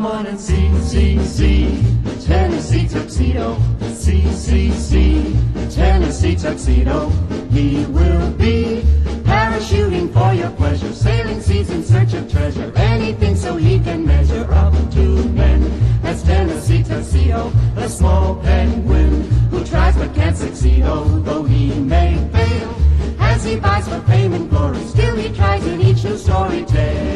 Come on and see, see, see. Tennessee tuxedo. See, see, see. Tennessee tuxedo. He will be parachuting for your pleasure. Sailing seas in search of treasure. Anything so he can measure up to men. That's Tennessee tuxedo. A small penguin who tries but can't succeed. Although he may fail. As he buys for fame and glory, still he tries in each new story tale.